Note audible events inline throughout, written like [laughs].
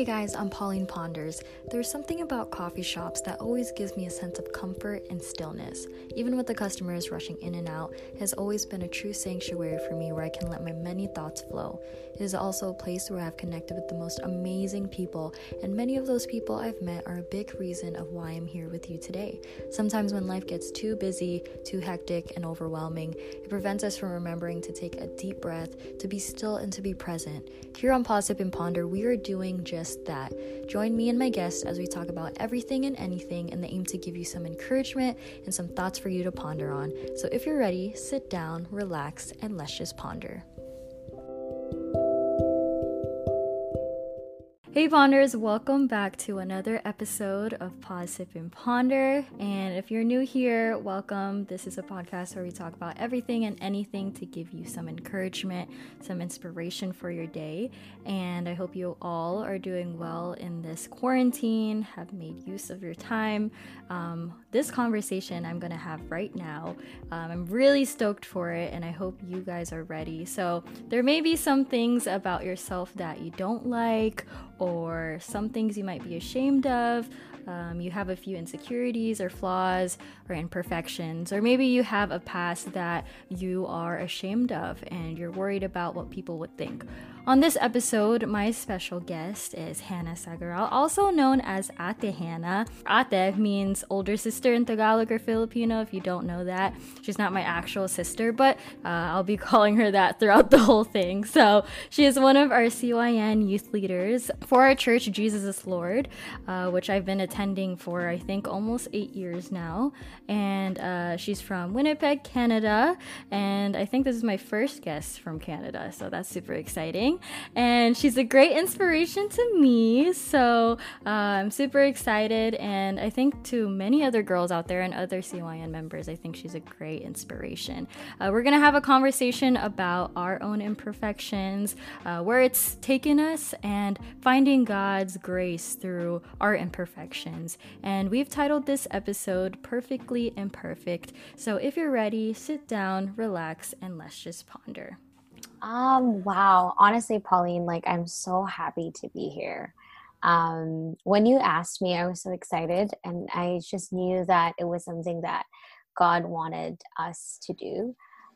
Hey guys, I'm Pauline Ponders. There's something about coffee shops that always gives me a sense of comfort and stillness. Even with the customers rushing in and out, it has always been a true sanctuary for me where I can let my many thoughts flow. It is also a place where I've connected with the most amazing people, and many of those people I've met are a big reason of why I'm here with you today. Sometimes when life gets too busy, too hectic, and overwhelming, it prevents us from remembering to take a deep breath, to be still, and to be present. Here on Pause, Sip, and Ponder, we are doing just just that. Join me and my guests as we talk about everything and anything in the aim to give you some encouragement and some thoughts for you to ponder on. So if you're ready, sit down, relax, and let's just ponder. Hey Ponders, welcome back to another episode of Pause, Sip, and Ponder. And if you're new here, welcome. This is a podcast where we talk about everything and anything to give you some encouragement, some inspiration for your day. And I hope you all are doing well in this quarantine, have made use of your time. Um, this conversation I'm going to have right now, um, I'm really stoked for it, and I hope you guys are ready. So, there may be some things about yourself that you don't like or some things you might be ashamed of. Um, you have a few insecurities or flaws or imperfections, or maybe you have a past that you are ashamed of and you're worried about what people would think. On this episode, my special guest is Hannah Sagaral, also known as Ate Hannah. Ate means older sister in Tagalog or Filipino, if you don't know that. She's not my actual sister, but uh, I'll be [laughs] calling her that throughout the whole thing. So she is one of our CYN youth leaders for our church, Jesus is Lord, uh, which I've been attending for I think almost eight years now. And uh, she's from Winnipeg, Canada. And I think this is my first guest from Canada, so that's super exciting and she's a great inspiration to me. So uh, I'm super excited, and I think to many other girls out there and other CYN members, I think she's a great inspiration. Uh, we're gonna have a conversation about our own imperfections, uh, where it's taken us, and finding God's grace through our imperfections. And we've titled this episode Perfectly Imperfect. So if you're ready, sit down, relax, and let's just ponder. Um, wow. Honestly, Pauline, like I'm so happy to be here. Um, when you asked me, I was so excited and I just knew that it was something that God wanted us to do.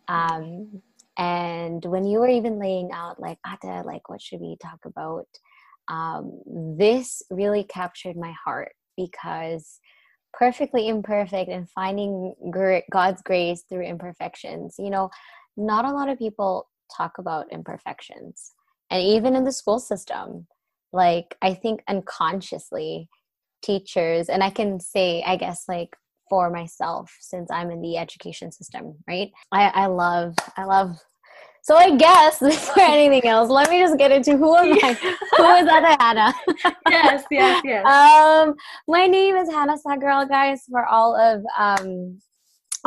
Um, and when you were even laying out like, Ate, like what should we talk about? Um, this really captured my heart because perfectly imperfect and finding God's grace through imperfections. You know, not a lot of people talk about imperfections. And even in the school system, like I think unconsciously, teachers, and I can say, I guess, like for myself, since I'm in the education system, right? I, I love, I love so I guess [laughs] before anything else, let me just get into who am I? [laughs] who is that Hannah? [laughs] yes, yes, yes. Um, my name is Hannah Sagaral, guys. For all of um,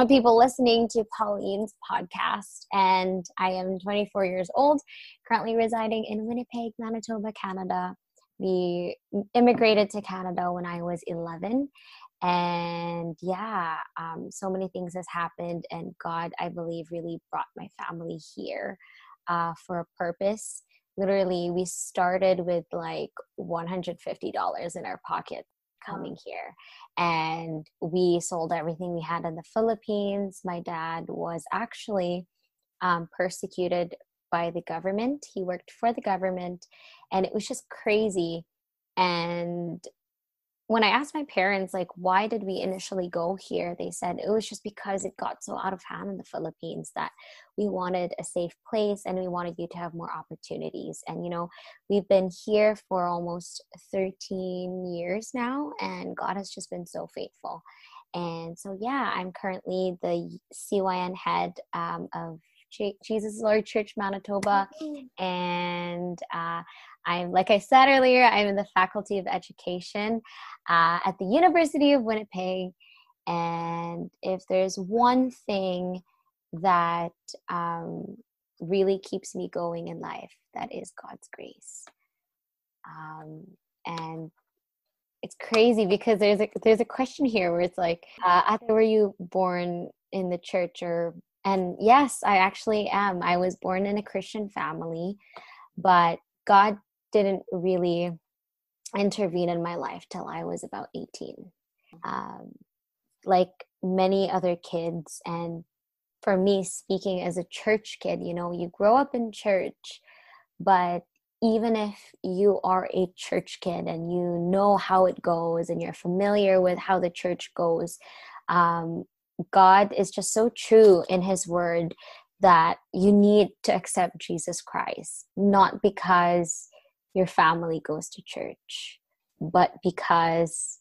people listening to Pauline's podcast, and I am 24 years old, currently residing in Winnipeg, Manitoba, Canada. We immigrated to Canada when I was 11, and yeah, um, so many things has happened, and God, I believe, really brought my family here uh, for a purpose. Literally, we started with like $150 in our pocket coming here. And we sold everything we had in the Philippines. My dad was actually um, persecuted by the government. He worked for the government, and it was just crazy. And when I asked my parents, like, why did we initially go here? They said it was just because it got so out of hand in the Philippines that we wanted a safe place and we wanted you to have more opportunities. And, you know, we've been here for almost 13 years now, and God has just been so faithful. And so, yeah, I'm currently the CYN head um, of Jesus Lord Church Manitoba, and uh, I'm, like I said earlier, I'm in the Faculty of Education uh, at the University of Winnipeg. And if there's one thing that um, really keeps me going in life, that is God's grace. Um, and it's crazy because there's a there's a question here where it's like, uh, were you born in the church or? And yes, I actually am. I was born in a Christian family, but God didn't really intervene in my life till I was about 18. Um, like many other kids, and for me, speaking as a church kid, you know, you grow up in church, but even if you are a church kid and you know how it goes and you're familiar with how the church goes, um, God is just so true in His word that you need to accept Jesus Christ, not because your family goes to church, but because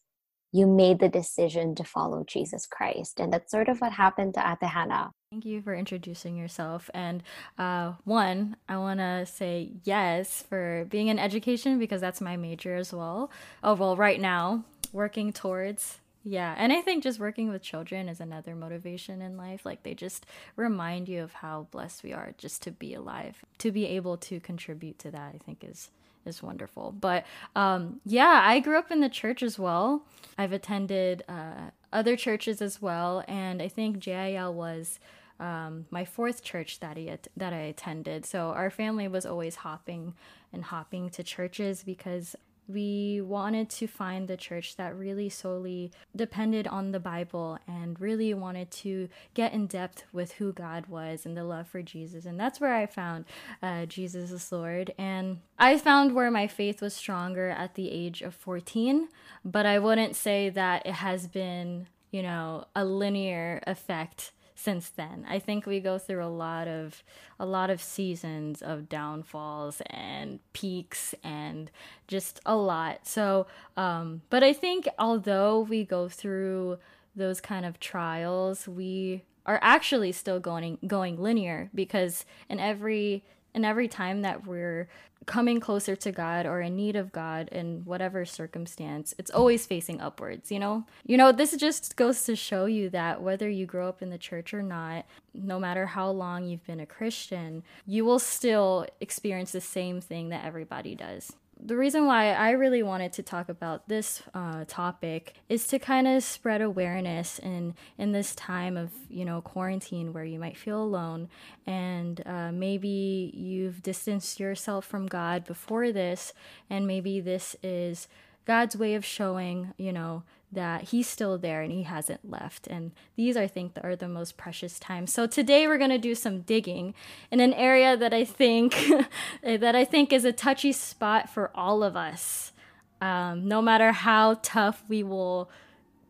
you made the decision to follow Jesus Christ. And that's sort of what happened to Ate Hannah. Thank you for introducing yourself. And uh, one, I want to say yes for being in education because that's my major as well. Oh, well, right now, working towards yeah, and I think just working with children is another motivation in life. Like they just remind you of how blessed we are just to be alive, to be able to contribute to that. I think is is wonderful. But um, yeah, I grew up in the church as well. I've attended uh, other churches as well, and I think JIL was um, my fourth church that I that I attended. So our family was always hopping and hopping to churches because we wanted to find the church that really solely depended on the Bible and really wanted to get in depth with who God was and the love for Jesus. And that's where I found uh, Jesus is Lord. And I found where my faith was stronger at the age of 14, but I wouldn't say that it has been, you know, a linear effect since then. I think we go through a lot of a lot of seasons of downfalls and peaks and just a lot. So, um, but I think although we go through those kind of trials, we are actually still going going linear because in every and every time that we're coming closer to God or in need of God in whatever circumstance, it's always facing upwards, you know? You know, this just goes to show you that whether you grow up in the church or not, no matter how long you've been a Christian, you will still experience the same thing that everybody does the reason why I really wanted to talk about this uh, topic is to kind of spread awareness in in this time of you know quarantine where you might feel alone and uh, maybe you've distanced yourself from God before this and maybe this is God's way of showing you know that he's still there and he hasn't left. And these, I think, are the most precious times. So today we're going to do some digging in an area that I think [laughs] that I think is a touchy spot for all of us. Um, no matter how tough we will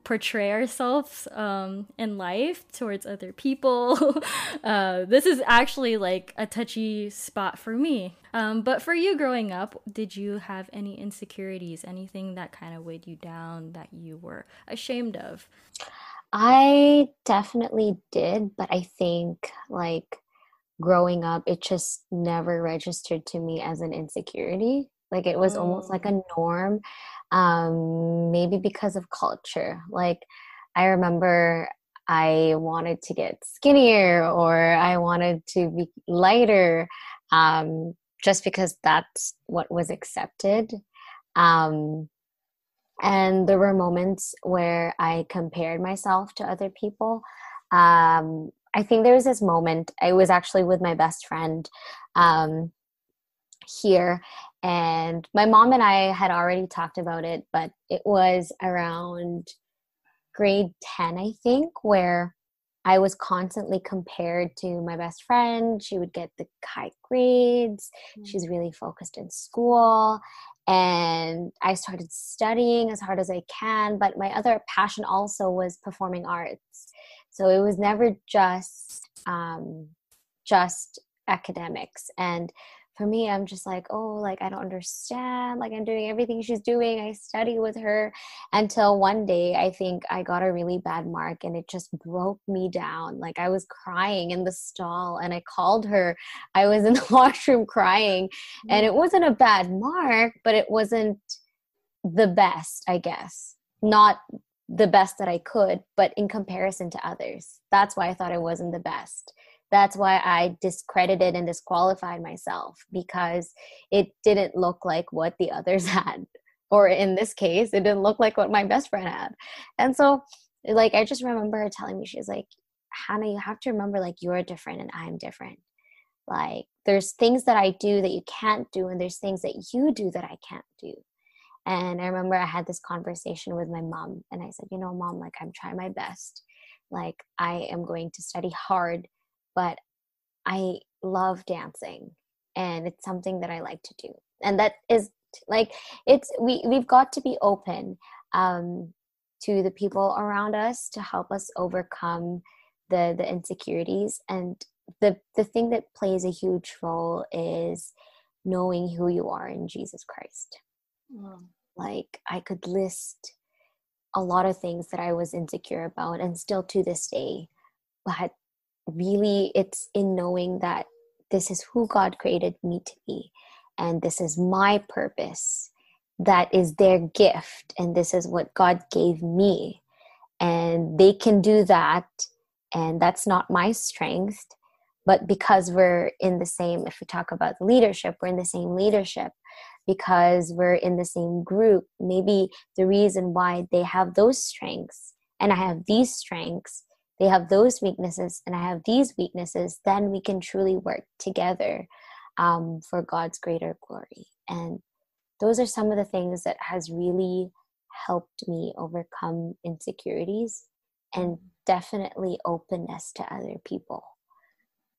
portray ourselves um, in life towards other people. [laughs] uh, this is actually like a touchy spot for me. Um, but for you growing up, did you have any insecurities, anything that kind of weighed you down that you were ashamed of? I definitely did, but I think like growing up, it just never registered to me as an insecurity. Like it was oh. almost like a oh. norm um, maybe because of culture. Like, I remember I wanted to get skinnier or I wanted to be lighter um, just because that's what was accepted. Um, and there were moments where I compared myself to other people. Um, I think there was this moment, I was actually with my best friend um, here, and my mom and I had already talked about it, but it was around grade 10, I think, where I was constantly compared to my best friend. She would get the high grades. Mm-hmm. She's really focused in school. And I started studying as hard as I can. But my other passion also was performing arts. So it was never just um, just academics. And for me i'm just like oh like i don't understand like i'm doing everything she's doing i study with her. Until one day i think i got a really bad mark and it just broke me down like i was crying in the stall and i called her. I was in [laughs] the washroom crying and it wasn't a bad mark but it wasn't the best i guess. Not the best that i could but in comparison to others. That's why i thought it wasn't the best that's why I discredited and disqualified myself because it didn't look like what the others [laughs] had. Or in this case, it didn't look like what my best friend had. And so, like, I just remember her telling me, she's like, Hannah, you have to remember, like, you're different and I'm different. Like, there's things that I do that you can't do, and there's things that you do that I can't do. And I remember I had this conversation with my mom, and I said, You know, mom, like, I'm trying my best. Like, I am going to study hard, but I love dancing, and it's something that I like to do. And that is like, it's, we, we've got to be open um, to the people around us to help us overcome the the insecurities and the the thing that plays a huge role is knowing who you are in Jesus Christ. Mm. Like I could list a lot of things that I was insecure about and still to this day but really it's in knowing that this is who God created me to be and this is my purpose that is their gift and this is what God gave me. And they can do that and that's not my strength. But because we're in the same if we talk about leadership we're in the same leadership. Because we're in the same group maybe the reason why they have those strengths and i have these strengths they have those weaknesses and i have these weaknesses then we can truly work together um, for god's greater glory. And those are some of the things that has really helped me overcome insecurities and definitely openness to other people.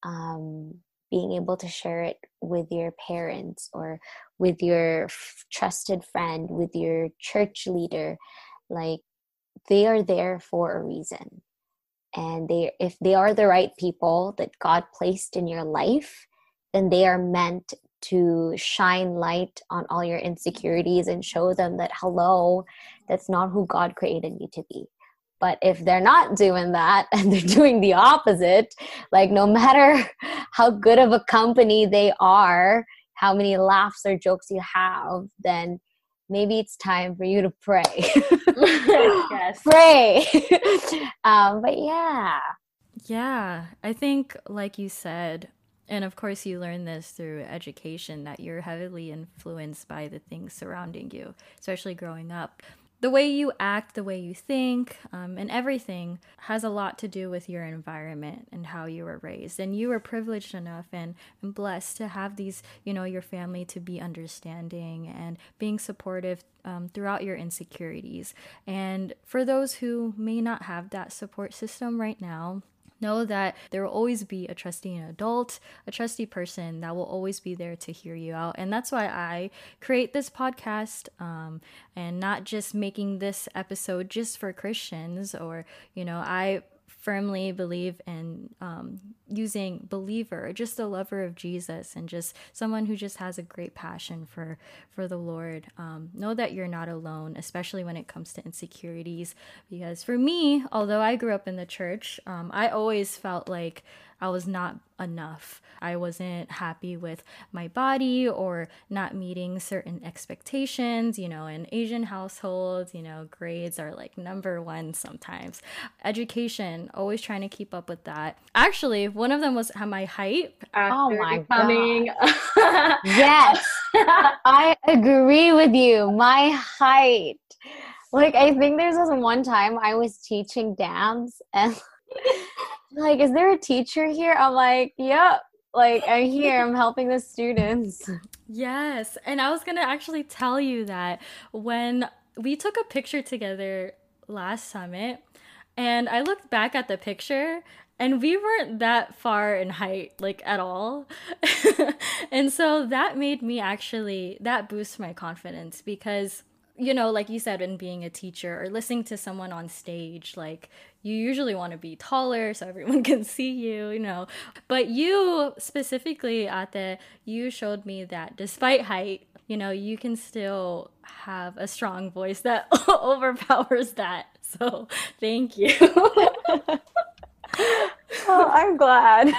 Um, being able to share it with your parents or with your f- trusted friend, with your church leader, like they are there for a reason. And they, if they are the right people that God placed in your life, then they are meant to shine light on all your insecurities and show them that, hello, that's not who God created you to be. But if they're not doing that [laughs] and they're doing the opposite, like no matter [laughs] how good of a company they are, how many laughs or jokes you have, then maybe it's time for you to pray. [laughs] yes. Pray. [laughs] um, but yeah. Yeah. I think, like you said, and of course, you learn this through education that you're heavily influenced by the things surrounding you, especially growing up the way you act, the way you think, um, and everything has a lot to do with your environment and how you were raised. And you were privileged enough and, and blessed to have these, you know, your family to be understanding and being supportive um, throughout your insecurities. And for those who may not have that support system right now, Know that there will always be a trusting adult, a trusty person that will always be there to hear you out. And that's why I create this podcast um, and not just making this episode just for Christians or, you know, I firmly believe in um, using believer, just a lover of Jesus, and just someone who just has a great passion for for the Lord. Um, know that you're not alone, especially when it comes to insecurities. Because for me, although I grew up in the church, um, I always felt like I was not enough. I wasn't happy with my body or not meeting certain expectations. You know, in Asian households, you know, grades are like number one sometimes. Education, always trying to keep up with that. Actually, one of them was my height. Oh my becoming... god! [laughs] yes, I agree with you. My height. Like I think there's this one time I was teaching dance and like, is there a teacher here? I'm like, yep. Like, I'm here. I'm helping the students. Yes. And I was going to actually tell you that when we took a picture together last summit, and I looked back at the picture and we weren't that far in height like at all [laughs] and so that made me actually that boosts my confidence because you know like you said in being a teacher or listening to someone on stage like you usually want to be taller so everyone [laughs] can see you, you know. But you specifically, Ate, you showed me that despite height, you know, you can still have a strong voice that [laughs] overpowers that. So thank you. [laughs] oh, I'm glad.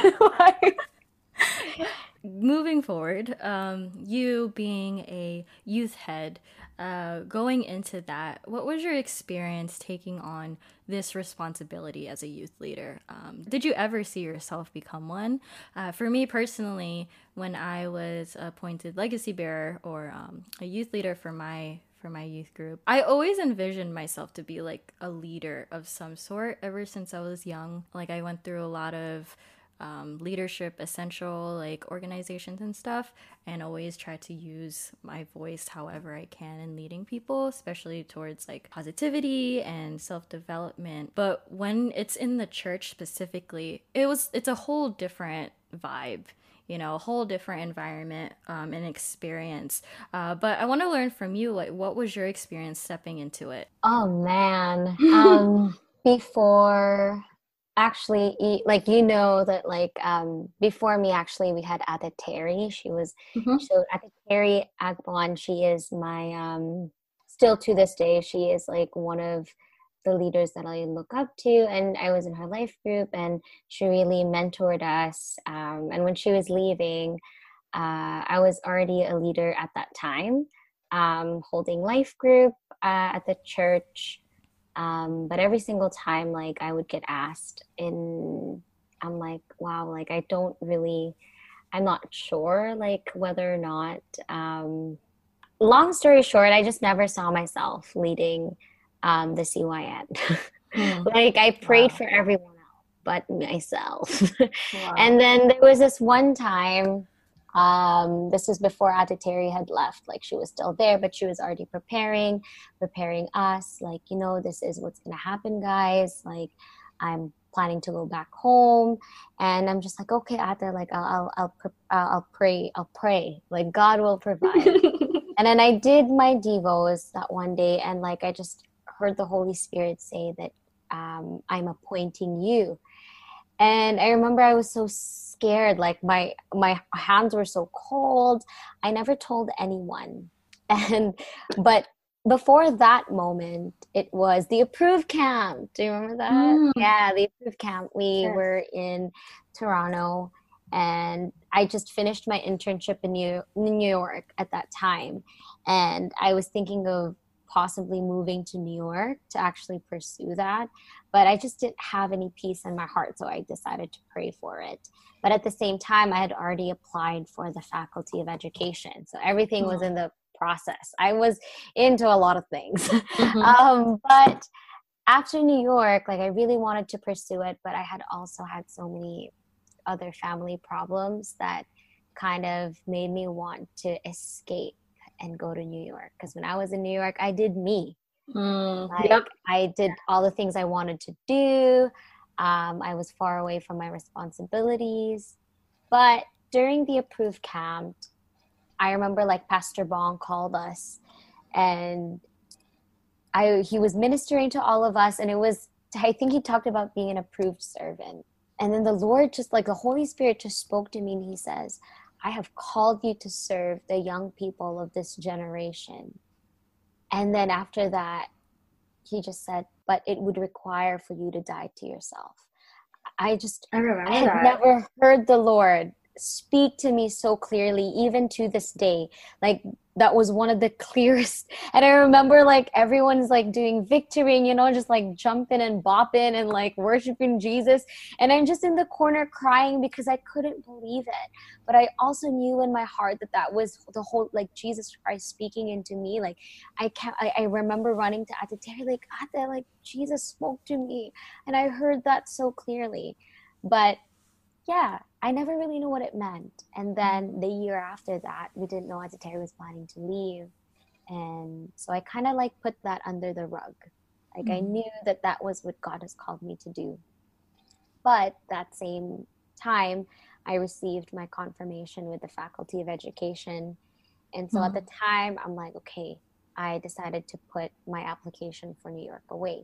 Moving forward, um, you being a youth head, uh, going into that, what was your experience taking on this responsibility as a youth leader? Um, did you ever see yourself become one? Uh, for me personally, when I was appointed legacy bearer or um, a youth leader for my for my youth group. I always envisioned myself to be like a leader of some sort ever since I was young. Like I went through a lot of um, leadership essential like organizations and stuff and always try to use my voice however i can in leading people especially towards like positivity and self-development but when it's in the church specifically it was it's a whole different vibe you know, a whole different environment um, and experience. Uh, but I want to learn from you, like, what was your experience stepping into it? Oh man, um, [laughs] before actually, like you know that like um, before me, actually, we had Ate Terry. She was mm-hmm. so Ate Terry Agbon. She is my um, still to this day. She is like one of the leaders that I look up to. And I was in her life group, and she really mentored us. Um, and when she was leaving, uh, I was already a leader at that time, um, holding life group uh, at the church. Um, but every single time, like I would get asked, in I'm like, wow, like I don't really, I'm not sure, like whether or not. Um, long story short, I just never saw myself leading um, the CYN. Mm. [laughs] like I prayed wow. for everyone else but myself. [laughs] wow. And then there was this one time, um, this was before Ate Terry had left. Like she was still there, but she was already preparing, preparing us. Like, you know, this is what's going to happen, guys. Like, I'm planning to go back home and i'm just like okay Ate, like i'll i'll i'll, I'll pray i'll pray like god will provide [laughs] and then i did my devos that one day and like i just heard the Holy Spirit say that um, I'm appointing you. And I remember I was so scared, like my my hands were so cold. I never told anyone. [laughs] And but before that moment, it was the approved camp. Do you remember that? Mm. Yeah, the approved camp. We were in Toronto and I just finished my internship in New, New York at that time. And I was thinking of possibly moving to New York to actually pursue that. But I just didn't have any peace in my heart, so I decided to pray for it. But at the same time, I had already applied for the Faculty of Education. So everything was in the process. I was into a lot of things. Mm-hmm. [laughs] um, but after New York, like I really wanted to pursue it, but I had also had so many other family problems that kind of made me want to escape and go to New York. Because when I was in New York, I did me. Mm, like, yep. I did all the things I wanted to do. Um, I was far away from my responsibilities. But during the approved camp, I remember like Pastor Bong called us and I he was ministering to all of us and it was I think he talked about being an approved servant. And then the Lord just like the Holy Spirit just spoke to me and he says, I have called you to serve the young people of this generation. And then after that, he just said, but it would require for you to die to yourself. I just I, remember I had never heard the Lord speak to me so clearly, even to this day. Like that was one of the [laughs] clearest. And i remember like everyone's like doing victory and you know just like jumping and bopping and like worshiping jesus. And i'm just in the corner crying because i couldn't believe it. But i also knew in my heart that that was the whole like jesus christ speaking into me. Like i can't i, I remember running to Ate Terry like Ate, like jesus spoke to me. And i heard that so clearly. But yeah, I never really knew what it meant. And then the year after that, we didn't know Ate Terry was planning to leave. And so I kind of like put that under the rug. Like mm-hmm. I knew that that was what God has called me to do. But that same time, I received my confirmation with the Faculty of Education. And so mm-hmm. at the time, I'm like, okay, I decided to put my application for New York away.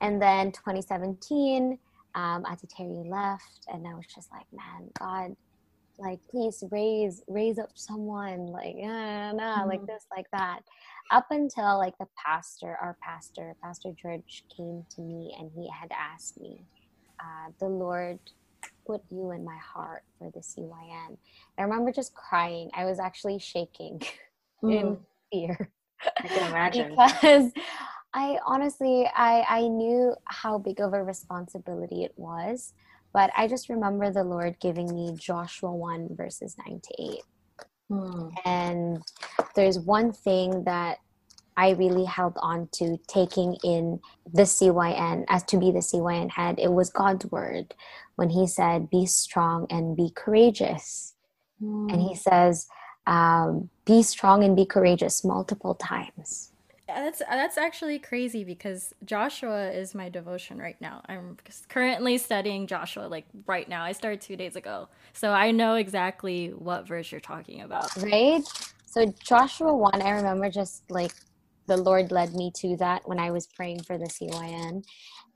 And then 2017, um, Ate Terry left, and I was just like, man, God, like please raise raise up someone like nah, nah, mm-hmm. like this like that up until like the pastor our pastor pastor george came to me and he had asked me uh, the lord put you in my heart for the cyn i remember just crying i was actually shaking mm-hmm. [laughs] in fear i can imagine [laughs] because I honestly, I, I knew how big of a responsibility it was, but I just remember the Lord giving me Joshua 1 verses 9 to 8. Hmm. And there's one thing that I really held on to taking in the CYN as to be the CYN head. It was God's word, when he said, Be strong and be courageous. Mm. And he says, um, Be strong and be courageous multiple times. That's uh, that's actually crazy because Joshua is my devotion right now. I'm currently studying Joshua like right now. I started 2 days ago. So I know exactly what verse you're talking about. Right? So Joshua 1, I remember just like the Lord led me to that when I was praying for the CYN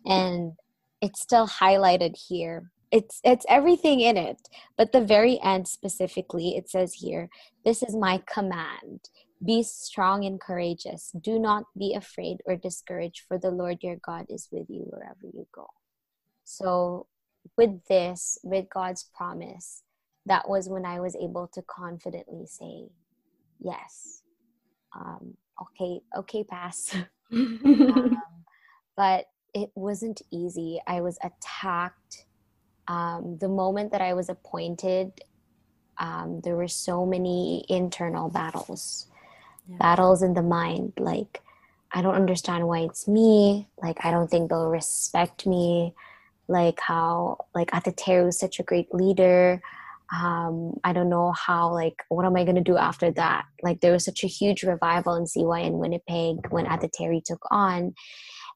and it's still highlighted here it's it's everything in it but the very end specifically it says here this is my command be strong and courageous. Do not be afraid or discouraged for the lord your god is with you wherever you go. So with this with god's promise that was when i was able to confidently say yes. Um, okay okay pass. [laughs] [laughs] Um, but it wasn't easy. I was attacked. Um, the moment that I was appointed, um, there were so many internal battles, yeah. battles in the mind. Like, I don't understand why it's me. Like, I don't think they'll respect me. Like, how, like, Ate Terry is such a great leader. Um, I don't know how, like, what am I going to do after that? Like, there was such a huge revival in CY in Winnipeg when Ate Terry took on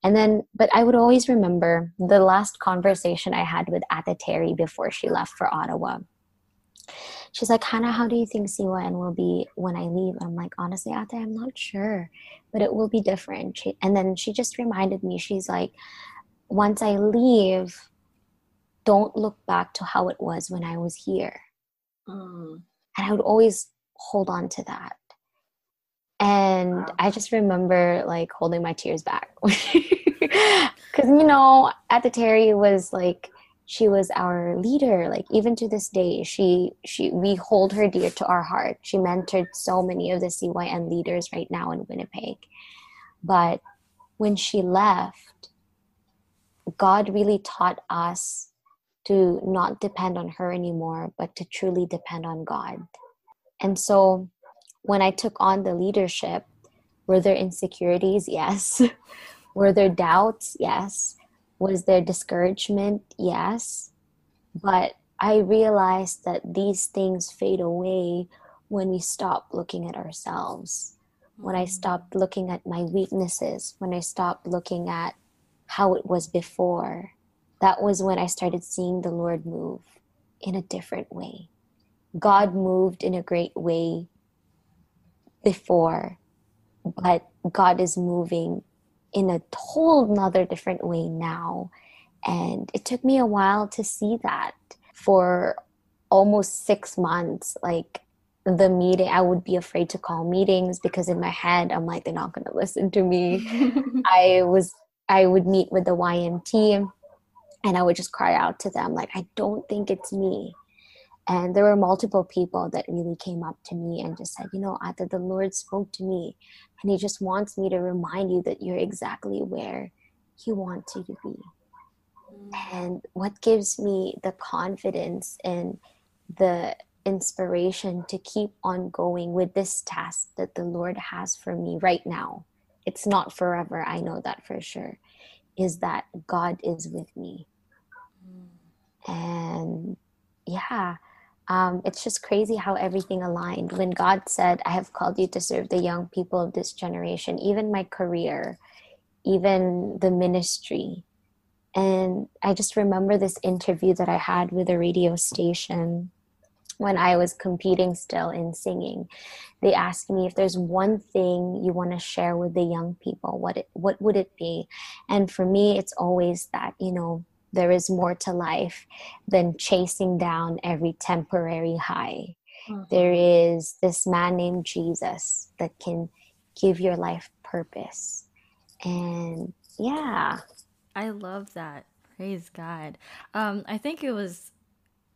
and then, but I would always remember the last conversation I had with Ate Terry before she left for Ottawa. She's like, Hannah, how do you think CYN will be when I leave? I'm like, honestly, Ate, I'm not sure, but it will be different. She, and then she just reminded me, she's like, once I leave, don't look back to how it was when I was here. Mm. And I would always hold on to that and wow. i just remember like holding my tears back [laughs] because you know Ate Terry was like she was our leader like even to this day she she we hold her dear to our heart she mentored so many of the cyn leaders right now in winnipeg but when she left god really taught us to not depend on her anymore but to truly depend on god and so when I took on the leadership, were there insecurities? [laughs] Yes. were there doubts? Yes. Was there discouragement? Yes. But I realized that these things fade away when we stop looking at ourselves, when I mm. stopped looking at my weaknesses, when I stopped looking at how it was before. That was when I started seeing the Lord move in a different way. God moved in a great way before, but God is moving in a whole nother different way now. And it took me a while to see that for almost six months. Like the meeting, I would be afraid to call meetings because in my head, I'm like, they're not going to listen to me. [laughs] I was, I would meet with the YMT and I would just cry out to them, like, I don't think it's me. And there were multiple people that really came up to me and just said, you know, either the Lord spoke to me and He just wants me to remind you that you're exactly where He wants you to be. And what gives me the confidence and the inspiration to keep on going with this task that the Lord has for me right now, it's not forever, I know that for sure, is that God is with me. Mm. And yeah, um, it's just crazy how everything aligned. When God said, I have called you to serve the young people of this generation, even my career, even the ministry. And I just remember this interview that I had with a radio station when I was competing still in singing. They asked me if there's one thing you want to share with the young people, what it, what would it be? And for me, it's always that, you know, there is more to life than chasing down every temporary high. Mm-hmm. There is this man named Jesus that can give your life purpose. And yeah. I love that. Praise God. Um, I think it was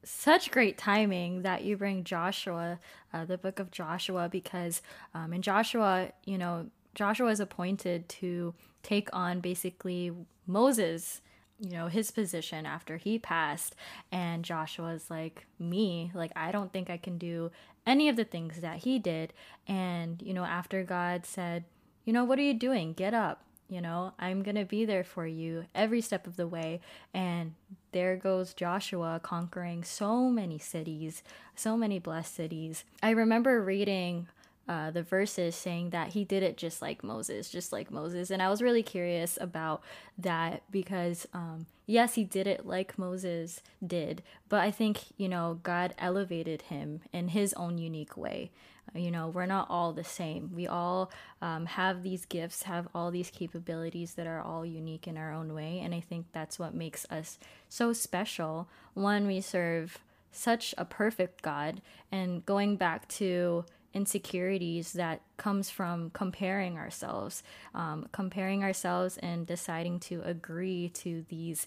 such great timing that you bring Joshua, uh, the book of Joshua, because um, in Joshua, you know, Joshua is appointed to take on basically Moses you know his position after he passed and joshua's like me like i don't think i can do any of the things that he did and you know after god said you know what are you doing get up you know, I'm going to be there for you every step of the way. And there goes Joshua conquering so many cities, so many blessed cities. I remember reading uh, the verses saying that he did it just like Moses, just like Moses. And I was really curious about that because, um, yes, he did it like Moses did, but I think, you know, God elevated him in his own unique way. You know, we're not all the same. We all um, have these gifts, have all these capabilities that are all unique in our own way. And I think that's what makes us so special. One, we serve such a perfect God. And going back to insecurities that comes from comparing ourselves um, comparing ourselves and deciding to agree to these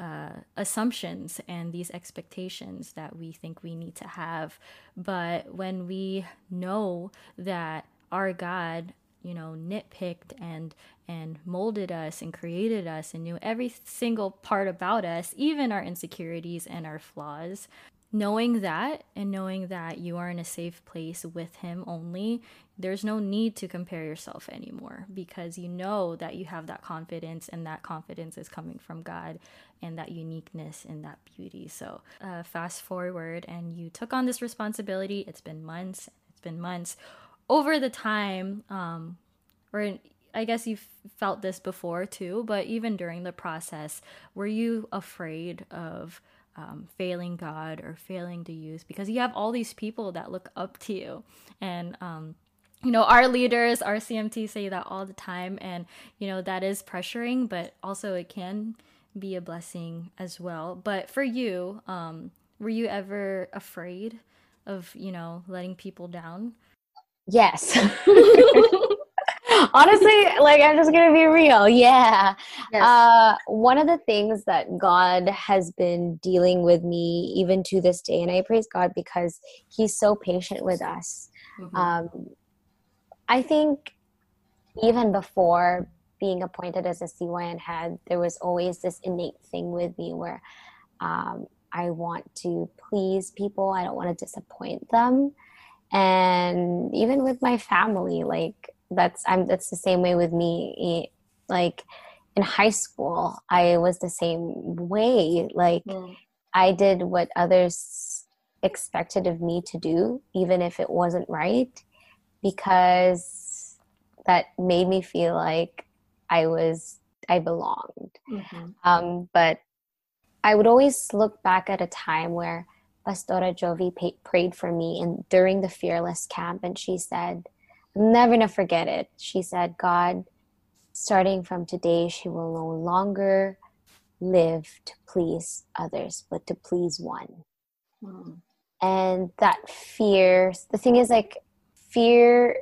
uh, assumptions and these expectations that we think we need to have. But when we know that our God, you know, nitpicked and and molded us and created us and knew every single part about us, even our insecurities and our flaws, knowing that and knowing that you are in a safe place with him only there's no need to compare yourself anymore because you know that you have that confidence and that confidence is coming from god and that uniqueness and that beauty. So uh, fast forward and you took on this responsibility. It's been months it's been months over the time um, or I guess you've felt this before too, but even during the process, were you afraid of um, failing God or failing to use because you have all these people that look up to you. And, um, you know, our leaders, our CMT say that all the time. And, you know, that is pressuring, but also it can be a blessing as well. But for you, um, were you ever afraid of, you know, letting people down? Yes. [laughs] [laughs] honestly like i'm just gonna be real yeah yes. uh, one of the things that god has been dealing with me even to this day and i praise god because he's so patient with us mm-hmm. um, i think even before being appointed as a cyn head there was always this innate thing with me where um, i want to please people i don't want to disappoint them and even with my family like that's i'm that's the same way with me like in high school i was the same way like mm. i did what others expected of me to do even if it wasn't right because that made me feel like i was i belonged mm-hmm. um, but i would always look back at a time where pastora jovi prayed for me and during the fearless camp and she said I'm never gonna forget it. She said, God, starting from today, she will no longer live to please others, but to please one. Mm. And that fear, the thing is, like, fear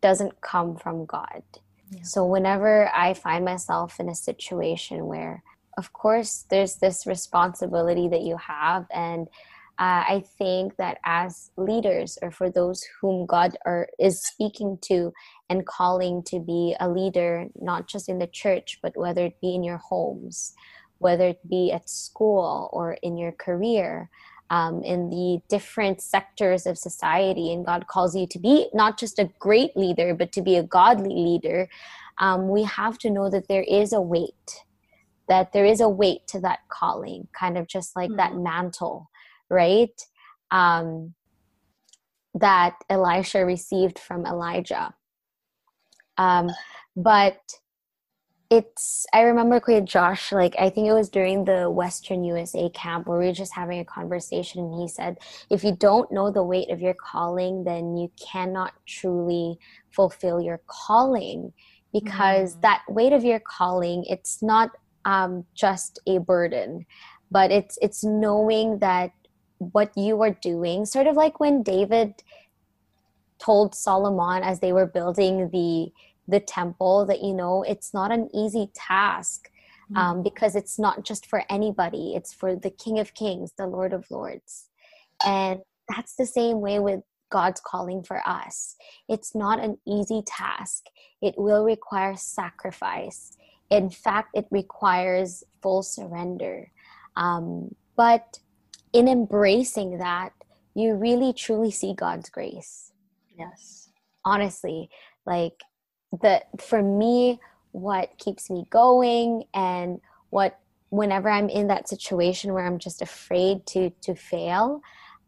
doesn't come from God. Yeah. So whenever I find myself in a situation where, of course, there's this responsibility that you have, and uh, I think that as leaders, or for those whom God are, is speaking to and calling to be a leader, not just in the church, but whether it be in your homes, whether it be at school or in your career, um, in the different sectors of society, and God calls you to be not just a great leader, but to be a godly leader, um, we have to know that there is a weight, that there is a weight to that calling, kind of just like mm-hmm. that mantle right? Um, that Elisha received from Elijah. Um, but it's I remember with Josh, like I think it was during the Western USA camp where we were just having a conversation and he said, if you don't know the weight of your calling, then you cannot truly fulfill your calling because mm. that weight of your calling, it's not um, just a burden, but it's it's knowing that what you are doing sort of like when david told solomon as they were building the the temple that you know it's not an easy task mm-hmm. um, because it's not just for anybody. It's for the king of kings the lord of lords. And that's the same way with god's calling for us. It's not an easy task. It will require sacrifice. In fact it requires full surrender. Um, but in embracing that, you really truly see God's grace. Yes. Honestly, like the for me what keeps me going and what whenever i'm in that situation where i'm just afraid to to fail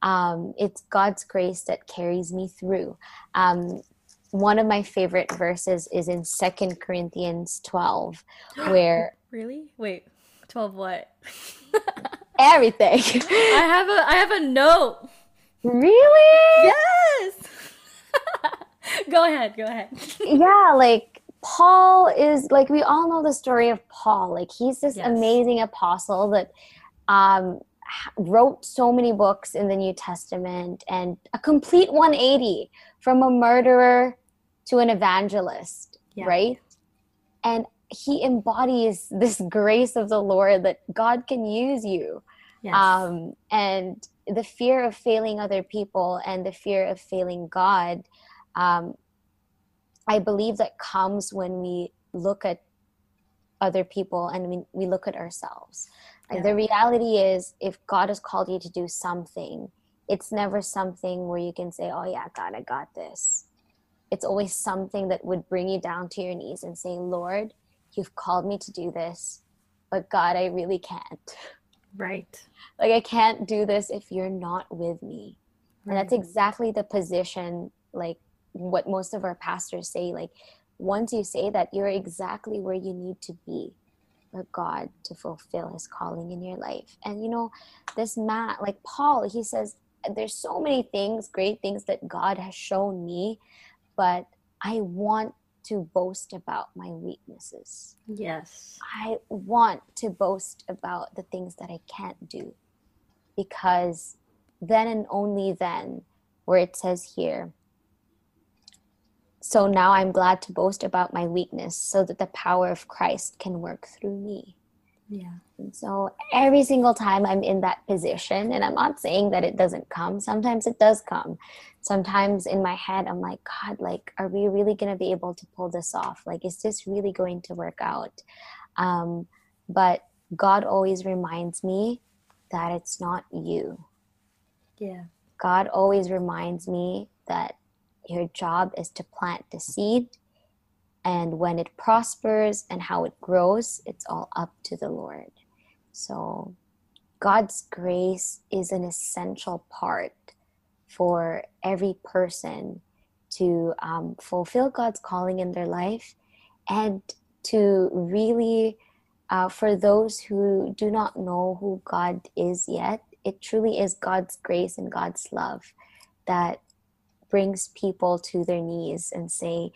um, it's god's grace that carries me through um, one of my favorite verses is in Second Corinthians 12, [gasps] where really wait 12 what [laughs] everything. I have a I have a note. Really? Yes. [laughs] go ahead. Go ahead. [laughs] yeah, like Paul is like we all know the story of Paul. Like he's this yes. amazing apostle that um wrote so many books in the New Testament and a complete 180 from a murderer to an evangelist, yeah. right? And he embodies this grace of the Lord that God can use you. Yes. Um, and the fear of failing other people and the fear of failing God, um, I believe that comes when we look at other people and we, we look at ourselves. Yeah. The reality is, if God has called you to do something, it's never something where you can say, Oh, yeah, God, I got this. It's always something that would bring you down to your knees and say, Lord, you've called me to do this, but God, I really can't. Right. Like, I can't do this if you're not with me. Right. And that's exactly the position, like, what most of our pastors say. Like, once you say that, you're exactly where you need to be for God to fulfill his calling in your life. And you know, this man, like Paul, he says, there's so many things, great things that God has shown me, but I want to boast about my weaknesses. Yes. I want to boast about the things that I can't do because then and only then, where it says here, so now I'm glad to boast about my weakness so that the power of Christ can work through me. Yeah. And so every single time I'm in that position, and I'm not saying that it doesn't come, sometimes it does come. Sometimes in my head, I'm like, God, like, are we really going to be able to pull this off? Like, is this really going to work out? Um, but God always reminds me that it's not you. Yeah. God always reminds me that your job is to plant the seed and when it prospers and how it grows, it's all up to the Lord. So, God's grace is an essential part for every person to um, fulfill God's calling in their life and to really, uh, for those who do not know who God is yet, it truly is God's grace and God's love that brings people to their knees and say,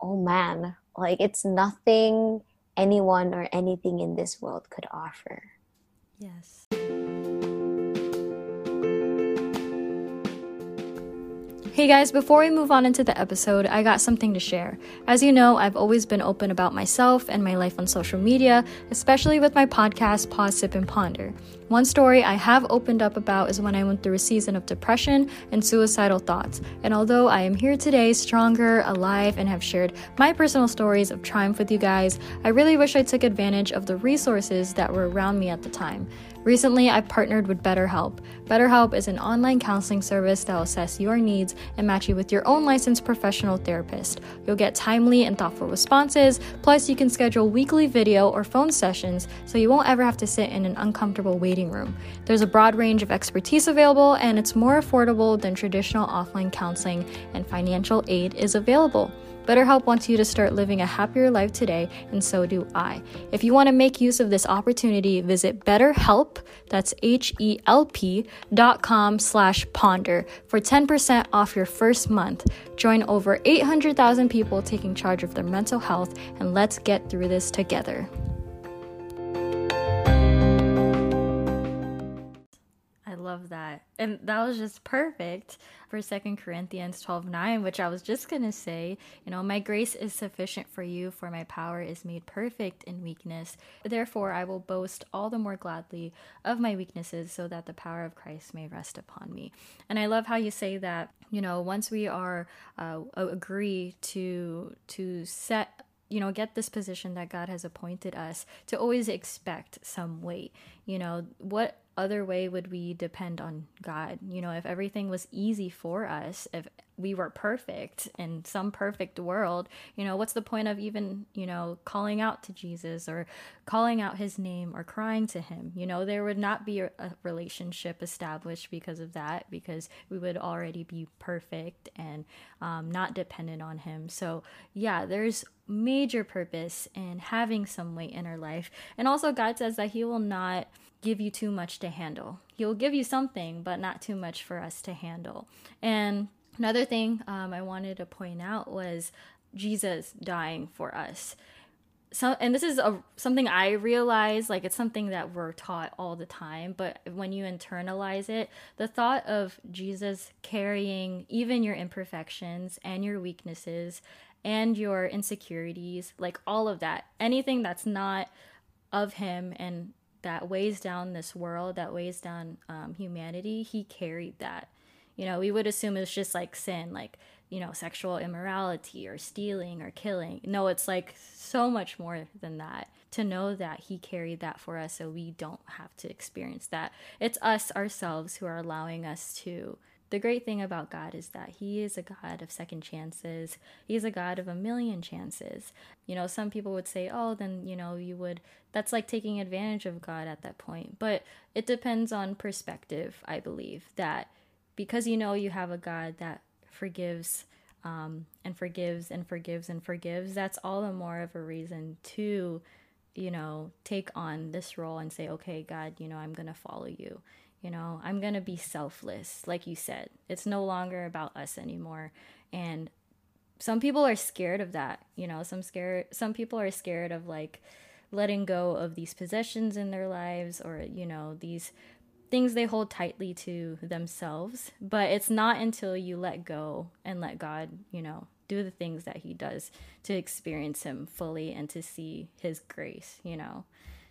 oh man, like it's nothing anyone or anything in this world could offer. Yes. Hey guys, before we move on into the episode, I got something to share. As you know, I've always been open about myself and my life on social media, especially with my podcast, Pause, Sip, and Ponder. One story I have opened up about is when I went through a season of depression and suicidal thoughts. And although I am here today, stronger, alive, and have shared my personal stories of triumph with you guys, I really wish I took advantage of the resources that were around me at the time. Recently, I partnered with BetterHelp. BetterHelp is an online counseling service that will assess your needs and match you with your own licensed professional therapist. You'll get timely and thoughtful responses, plus, you can schedule weekly video or phone sessions so you won't ever have to sit in an uncomfortable waiting room. There's a broad range of expertise available, and it's more affordable than traditional offline counseling, and financial aid is available. BetterHelp wants you to start living a happier life today, and so do I. If you want to make use of this opportunity, visit BetterHelp, that's H-E-L-P dot com slash ponder for 10% off your first month. Join over 800,000 people taking charge of their mental health, and let's get through this together. I love that. And that was just perfect for Second Corinthians 12 9, which I was just going to say, you know, my grace is sufficient for you, for my power is made perfect in weakness. Therefore, I will boast all the more gladly of my weaknesses so that the power of Christ may rest upon me. And I love how you say that, you know, once we are uh, agree to to set you know get this position that god has appointed us to always expect some weight You know, what other way would we depend on God? You know, if everything was easy for us, if we were perfect in some perfect world, you know, what's the point of even, you know, calling out to Jesus or calling out his name or crying to him? You know, there would not be a, relationship established because of that, because we would already be perfect and um, not dependent on him. So, yeah, there's major purpose in having some weight in our life. And also, God says that he will not give you too much to handle. He will give you something, but not too much for us to handle. And another thing um, I wanted to point out was Jesus dying for us. So, and this is a, something I realize, like it's something that we're taught all the time, but when you internalize it, the thought of Jesus carrying even your imperfections and your weaknesses and your insecurities, like all of that, anything that's not of him and that weighs down this world, that weighs down um, humanity, he carried that. You know, we would assume it's just like sin, like, you know, sexual immorality or stealing or killing. No, it's like so much more than that. To know that he carried that for us so we don't have to experience that. It's us ourselves who are allowing us to the great thing about God is that He is a God of second chances. He's a God of a million chances. You know, some people would say, oh, then, you know, you would, that's like taking advantage of God at that point. But it depends on perspective, I believe, that because you know you have a God that forgives um, and forgives and forgives and forgives, that's all the more of a reason to, you know, take on this role and say, okay, God, you know, I'm going to follow you you know, I'm going to be selfless, like you said. It's no longer about us anymore. And some people are scared of that, you know, some scared some people are scared of like letting go of these possessions in their lives or, you know, these things they hold tightly to themselves. But it's not until you let go and let God, you know, do the things that he does to experience him fully and to see his grace, you know.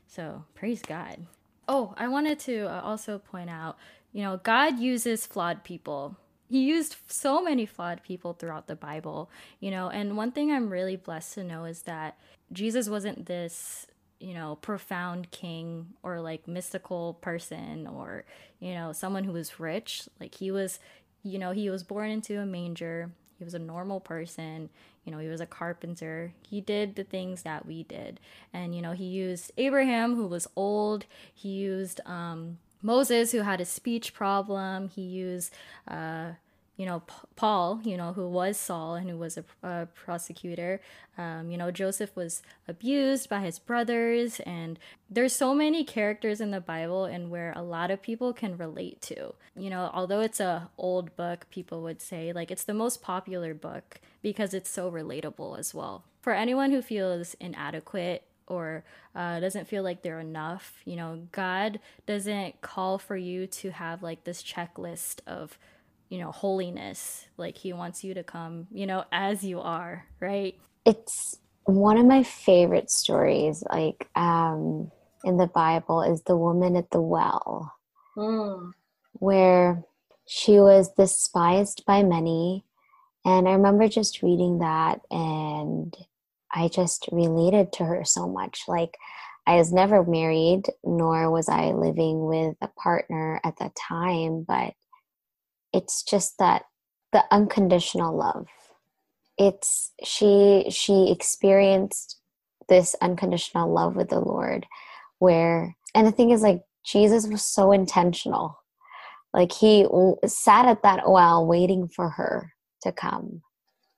So, praise God. Oh, I wanted to uh, also point out, you know, God uses flawed people. He used so many flawed people throughout the Bible, you know, and one thing I'm really blessed to know is that Jesus wasn't this, you know, profound king or like mystical person or, you know, someone who was rich. Like he was, you know, he was born into a manger. He was a normal person. You know, he was a carpenter. He did the things that we did. And, you know, he used Abraham, who was old. He used um, Moses, who had a speech problem. He used, uh, you know, P- Paul, you know, who was Saul and who was a, a prosecutor. Um, you know, Joseph was abused by his brothers. And there's so many characters in the Bible and where a lot of people can relate to. You know, although it's a old book, people would say, like, it's the most popular book because it's so relatable as well. For anyone who feels inadequate or uh, doesn't feel like they're enough, you know, God doesn't call for you to have like this checklist of, you know, holiness. Like He wants you to come, you know, as you are, right? It's one of my favorite stories, like um, in the Bible, is the woman at the well, mm. where she was despised by many and I remember just reading that and I just related to her so much. Like, I was never married, nor was I living with a partner at that time, but it's just that the unconditional love. It's she she experienced this unconditional love with the Lord where and the thing is like Jesus was so intentional. Like he sat at that well waiting for her to come,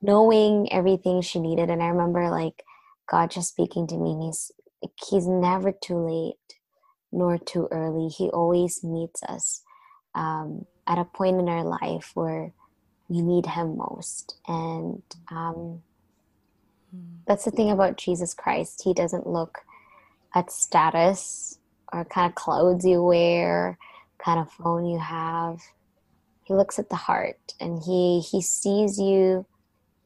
knowing everything she needed. And I remember like God just speaking to me, He's He's never too late nor too early. He always meets us um, at a point in our life where we need Him most. And um, that's the thing about Jesus Christ. He doesn't look at status or kind of clothes you wear, kind of phone you have he looks at the heart and he he sees you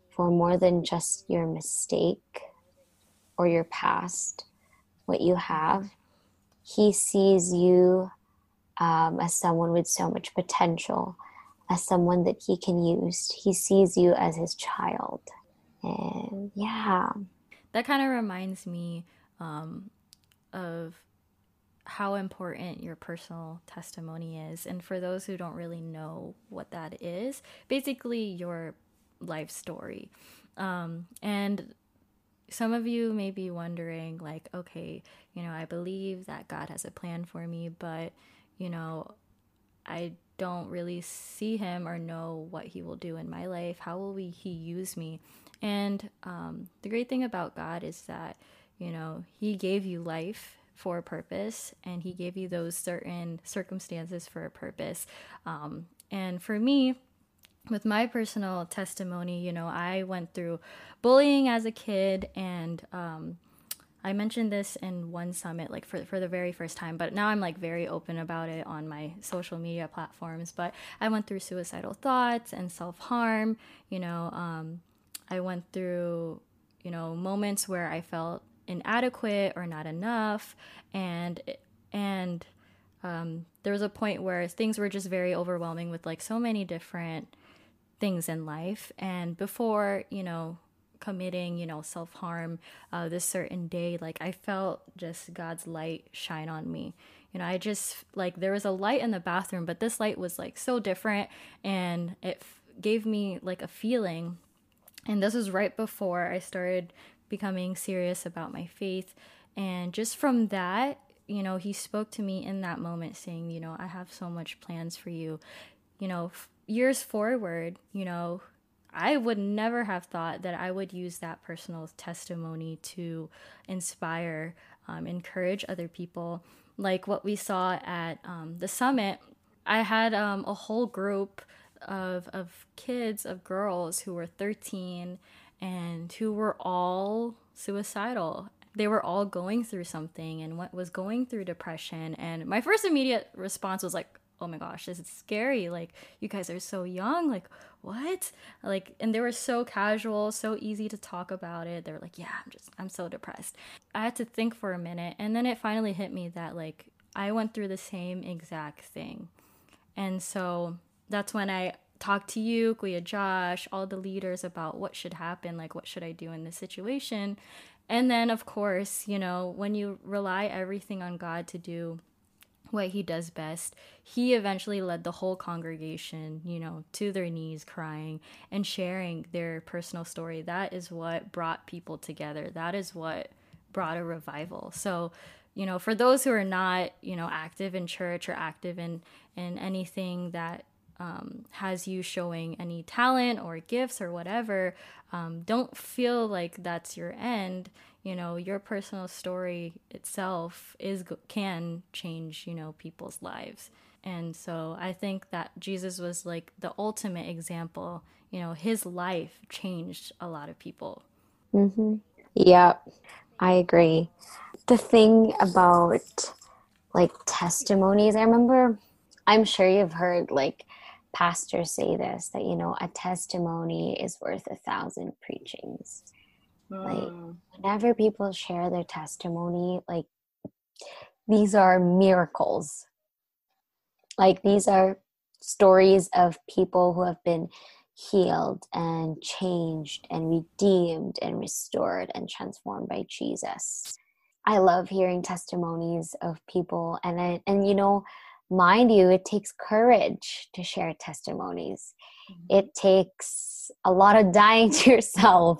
for more than just your mistake or your past what you have he sees you um, as someone with so much potential as someone that he can use he sees you as his child and yeah that kind of reminds me um, of how important your personal testimony is. And for those who don't really know what that is, basically your life story. Um, and some of you may be wondering, like, okay, you know, I believe that God has a plan for me, but, you know, I don't really see him or know what he will do in my life. How will we, he use me? And um, the great thing about God is that, you know, he gave you life for a purpose and he gave you those certain circumstances for a purpose. Um, and for me, with my personal testimony, you know, I went through bullying as a kid, and um, I mentioned this in one summit, like for for the very first time. But now I'm like very open about it on my social media platforms. But I went through suicidal thoughts and self harm. You know, um, I went through you know moments where I felt inadequate or not enough, and and um, there was a point where things were just very overwhelming with like so many different things in life. And before, you know, committing, you know, self harm uh, this certain day, like I felt just God's light shine on me. You know, I just like there was a light in the bathroom, but this light was like so different and it f- gave me like a feeling. And this was right before I started becoming serious about my faith. And just from that, you know, he spoke to me in that moment saying, you know, I have so much plans for you. You know, f- years forward, you know, I would never have thought that I would use that personal testimony to inspire, um, encourage other people. Like what we saw at um, the summit, I had um, a whole group of, of kids, of girls who were 13 and who were all suicidal. They were all going through something and what was going through depression. And my first immediate response was like, oh my gosh, this is scary. Like, you guys are so young. Like, what? Like, and they were so casual, so easy to talk about it. They were like, yeah, I'm just, I'm so depressed. I had to think for a minute. And then it finally hit me that, like, I went through the same exact thing. And so that's when I talked to you, Kuya Josh, all the leaders about what should happen, like, what should I do in this situation. And then, of course, you know, when you rely everything on God to do what he does best, he eventually led the whole congregation, you know, to their knees crying and sharing their personal story. That is what brought people together. That is what brought a revival. So, you know, for those who are not, you know, active in church or active in in anything that um, has you showing any talent or gifts or whatever, um, don't feel like that's your end you know your personal story itself is can change you know people's lives. And so i think that jesus was like the ultimate example. You know his life changed a lot of people. Mm-hmm. yeah i agree. The thing about like testimonies i remember i'm sure you've heard like pastors say this that you know a testimony is worth a thousand preachings like mm. whenever people share their testimony, like these are miracles. Like these are stories of people who have been healed and changed and redeemed and restored and transformed by Jesus. I love hearing testimonies of people and I, and you know mind you it takes courage to share testimonies. Mm-hmm. It takes a lot of dying [laughs] to yourself,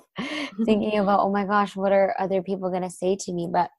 thinking about, oh my gosh, what are other people going to say to me? But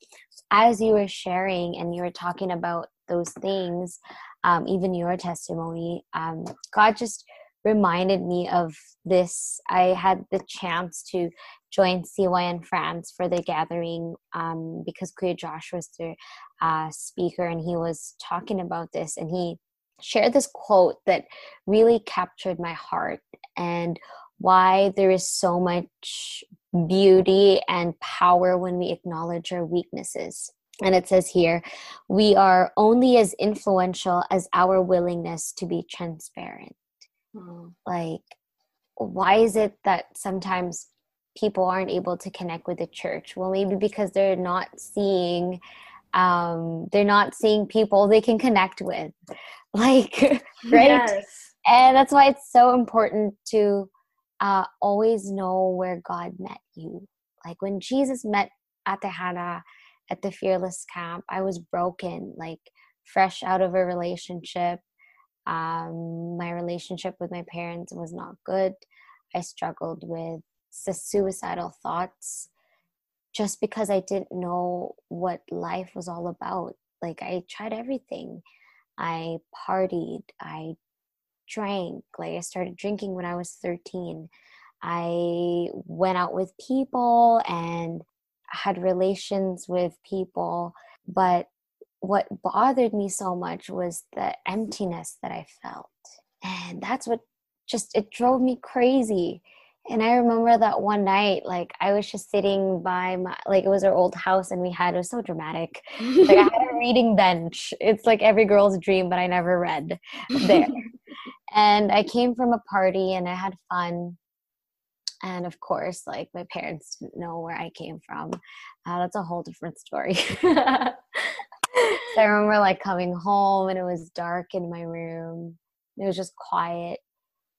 as you were sharing and you were talking about those things, um, even your testimony, um, God just reminded me of this. I had the chance to join CYN France for the gathering um, because Kuya Josh was the uh, speaker and he was talking about this and he shared this quote that really captured my heart and why there is so much beauty and power when we acknowledge our weaknesses. And it says here, we are only as influential as our willingness to be transparent. Mm. Like, why is it that sometimes people aren't able to connect with the church? Well, maybe because they're not seeing um they're not seeing people they can connect with [laughs] like right yes. and that's why it's so important to uh, always know where God met you. Like when Jesus met Ate Hannah at the Fearless Camp. I was broken, like fresh out of a relationship. Um, my relationship with my parents was not good. I struggled with suicidal thoughts just because I didn't know what life was all about. Like, I tried everything. I partied, I drank, like, I started drinking when I was 13. I went out with people and had relations with people. But what bothered me so much was the emptiness that I felt. And that's what just, it drove me crazy. And I remember that one night, like I was just sitting by my, like it was our old house, and we had it was so dramatic. like I had a [laughs] reading bench. It's like every girl's dream, but I never read there. and I came from a party, and I had fun and of course like my parents didn't know where i came from uh, that's a whole different story [laughs] so i remember like coming home and it was dark in my room. It was just quiet.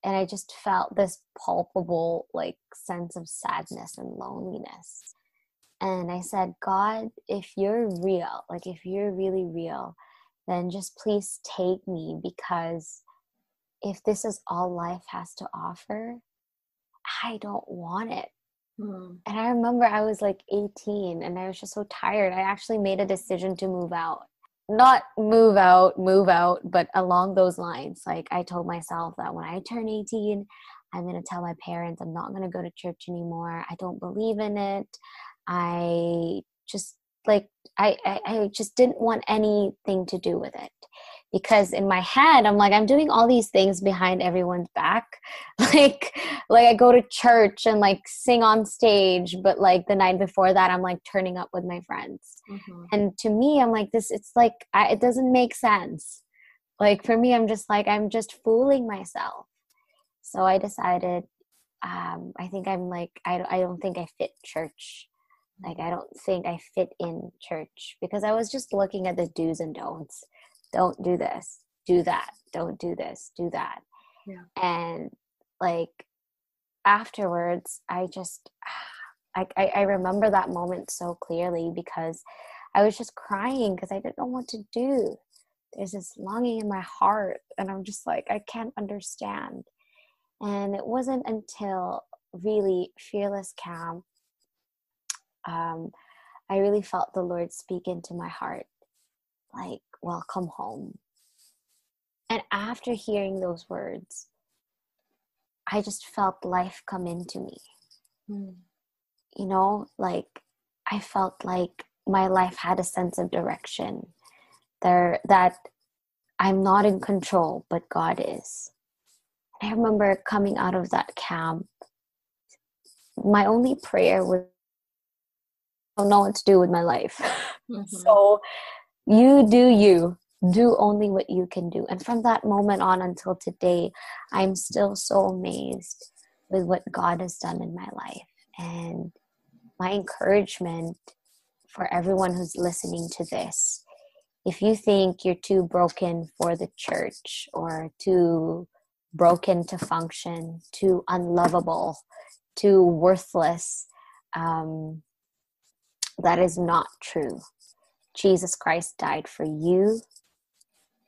And i just felt this palpable like sense of sadness and loneliness. And i said god if you're real like if you're really real then just please take me because if this is all life has to offer I don't want it. Mm. And I remember I was like 18 and I was just so tired. I actually made a decision to move out. Not move out, move out, but along those lines. Like I told myself that when I turn 18, I'm going to tell my parents I'm not going to go to church anymore. I don't believe in it. I just like I, I, I just didn't want anything to do with it because in my head i'm like i'm doing all these things behind everyone's back. [laughs] Like like i go to church and like sing on stage but like the night before that i'm like turning up with my friends. Mm-hmm. and to me i'm like this it's like I, it doesn't make sense. Like for me i'm just like i'm just fooling myself. So i decided um i think i'm like i, I don't think i fit church. Like i don't think i fit in church because i was just looking at the do's and don'ts don't do this do that don't do this do that. Yeah. and like afterwards i just [sighs] I, I remember that moment so clearly because i was just crying because i didn't know what to do. There's this longing in my heart and i'm just like i can't understand. And it wasn't until really fearless camp um, i really felt the lord speak into my heart like welcome home. And after hearing those words, I just felt life come into me. Mm. You know, like I felt like my life had a sense of direction. There that I'm not in control, but God is. I remember coming out of that camp. My only prayer was I don't know what to do with my life. [laughs] Mm-hmm. so you do you. Do only what you can do. And from that moment on until today i'm still so amazed with what god has done in my life. And my encouragement for everyone who's listening to this if you think you're too broken for the church or too broken to function too unlovable too worthless um, that is not true Jesus Christ died for you,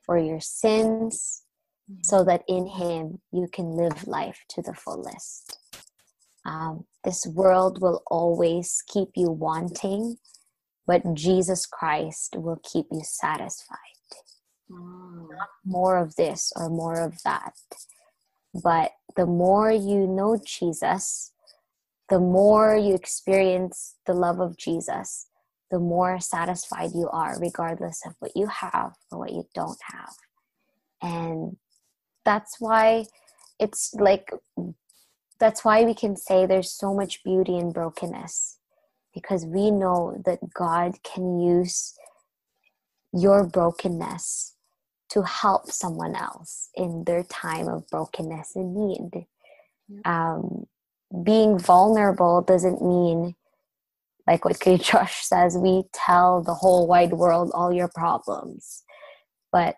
for your sins, mm-hmm. so that in Him you can live life to the fullest. Um, this world will always keep you wanting, but Jesus Christ will keep you satisfied. Mm. Not more of this or more of that. But the more you know Jesus, the more you experience the love of Jesus, the more satisfied you are, regardless of what you have or what you don't have. And that's why it's like, that's why we can say there's so much beauty in brokenness because we know that God can use your brokenness to help someone else in their time of brokenness and need. Um, being vulnerable doesn't mean like what Kate Josh says, we tell the whole wide world all your problems. But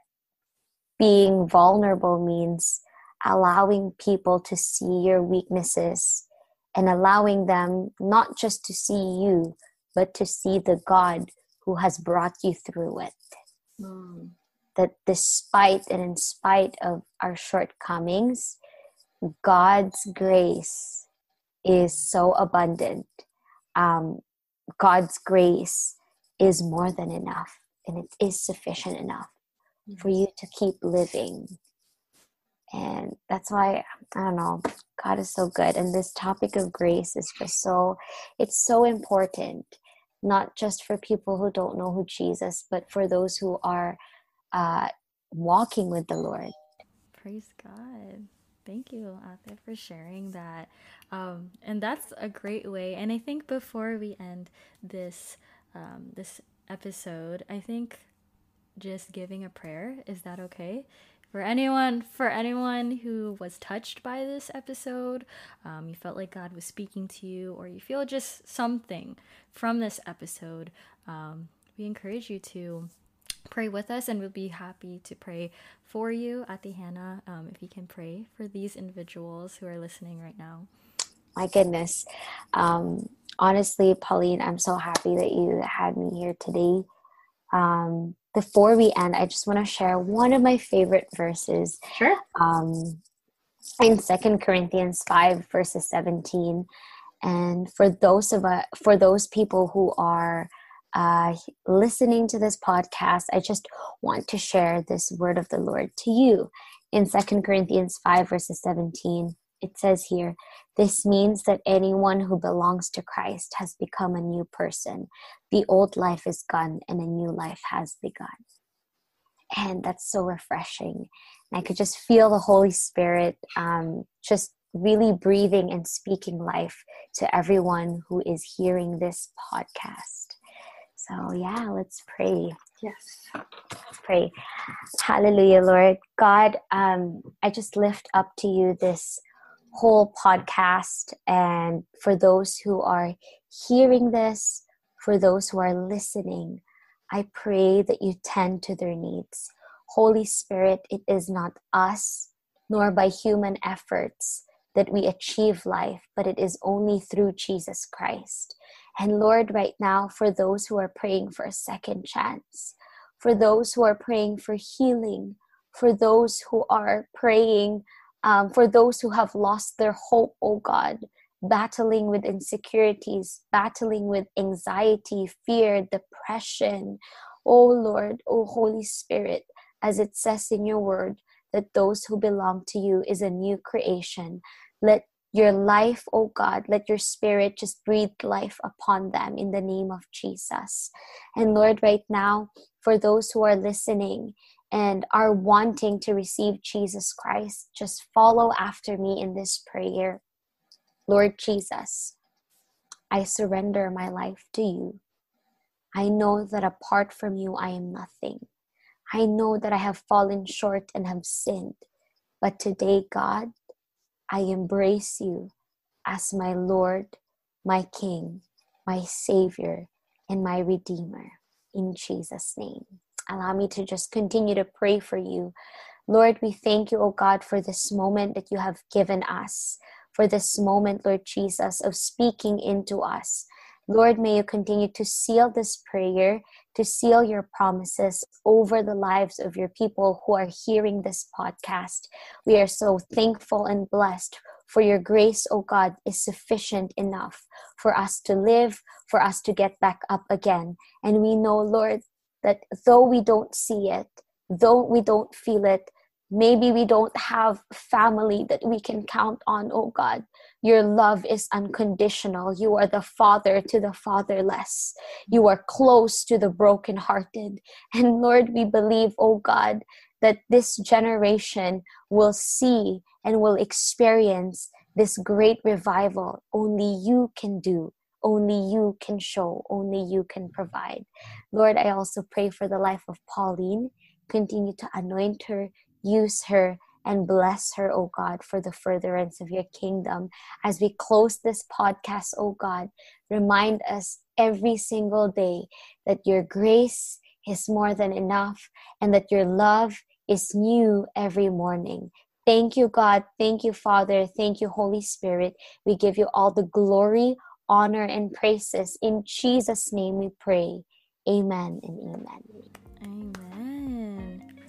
being vulnerable means allowing people to see your weaknesses and allowing them not just to see you, but to see the God who has brought you through it. Mm. That despite and in spite of our shortcomings, God's grace is so abundant. Um, God's grace is more than enough and it is sufficient enough for you to keep living. And that's why, I don't know, God is so good. And this topic of grace is just so, it's so important, not just for people who don't know who Jesus, but for those who are uh, walking with the Lord. Praise God. Thank you, Ate, for sharing that. Um, and that's a great way. And I think before we end this um, this episode, I think just giving a prayer is that okay? For anyone, for anyone who was touched by this episode, um, you felt like God was speaking to you, or you feel just something from this episode, um, we encourage you to pray with us and we'll be happy to pray for you Ate Hannah um, if you can pray for these individuals who are listening right now. My goodness. Um, honestly pauline i'm so happy that you had me here today. Um, before we end i just want to share one of my favorite verses. Sure. Um, in second corinthians 5 verses 17 and for those of us for those people who are uh, listening to this podcast, I just want to share this word of the Lord to you. In Second Corinthians 5, verses 17, it says here, This means that anyone who belongs to Christ has become a new person. The old life is gone and a new life has begun. And that's so refreshing. And I could just feel the Holy Spirit um, just really breathing and speaking life to everyone who is hearing this podcast. So, yeah, let's pray. Yes. Let's pray. Hallelujah, Lord. God, um, I just lift up to you this whole podcast. And for those who are hearing this, for those who are listening, I pray that you tend to their needs. Holy Spirit, it is not us, nor by human efforts that we achieve life, but it is only through Jesus Christ. And Lord, right now, for those who are praying for a second chance, for those who are praying for healing, for those who are praying, um, for those who have lost their hope, oh God, battling with insecurities, battling with anxiety, fear, depression. Oh Lord, oh Holy Spirit, as it says in your word, that those who belong to you is a new creation. Let your life, oh God. Let your spirit just breathe life upon them in the name of Jesus. And Lord, right now, for those who are listening and are wanting to receive Jesus Christ, just follow after me in this prayer. Lord Jesus, I surrender my life to you. I know that apart from you, I am nothing. I know that I have fallen short and have sinned. But today, God, I embrace you as my Lord, my King, my Savior, and my Redeemer. In Jesus' name. Allow me to just continue to pray for you. Lord, we thank you, O God, for this moment that you have given us, for this moment, Lord Jesus, of speaking into us. Lord, may you continue to seal this prayer, to seal your promises over the lives of your people who are hearing this podcast. We are so thankful and blessed for your grace, O God, is sufficient enough for us to live, for us to get back up again. And we know, Lord, that though we don't see it, though we don't feel it, maybe we don't have family that we can count on, oh God. Your love is unconditional. You are the father to the fatherless. You are close to the brokenhearted. And Lord, we believe, oh God, that this generation will see and will experience this great revival only you can do only you can show only you can provide lord i also pray for the life of pauline continue to anoint her use her and bless her, oh God, for the furtherance of your kingdom. As we close this podcast, oh God, remind us every single day that your grace is more than enough and that your love is new every morning. Thank you, God. Thank you, Father. Thank you, Holy Spirit. We give you all the glory, honor, and praises. In Jesus' name we pray. Amen and amen. Amen.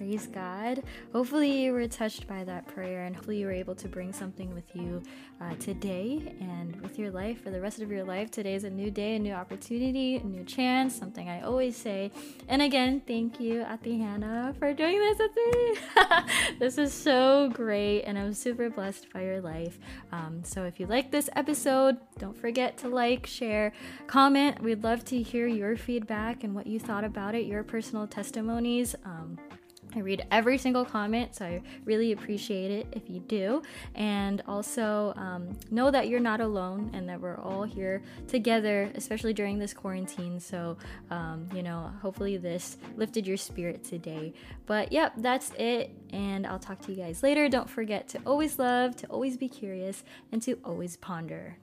Praise God. Hopefully, you were touched by that prayer, and hopefully, you were able to bring something with you uh, today and with your life for the rest of your life. Today is a new day, a new opportunity, a new chance, something I always say. And again, thank you, Ate Hannah, for doing this with [laughs] this is so great, and I'm super blessed by your life. Um, so, if you like this episode, don't forget to like, share, comment. We'd love to hear your feedback and what you thought about it, your personal testimonies. Um, I read every single comment, so I really appreciate it if you do. And also um, know that you're not alone and that we're all here together, especially during this quarantine. So, um, you know, hopefully this lifted your spirit today. But yep, that's it. And I'll talk to you guys later. Don't forget to always love, to always be curious, and to always ponder.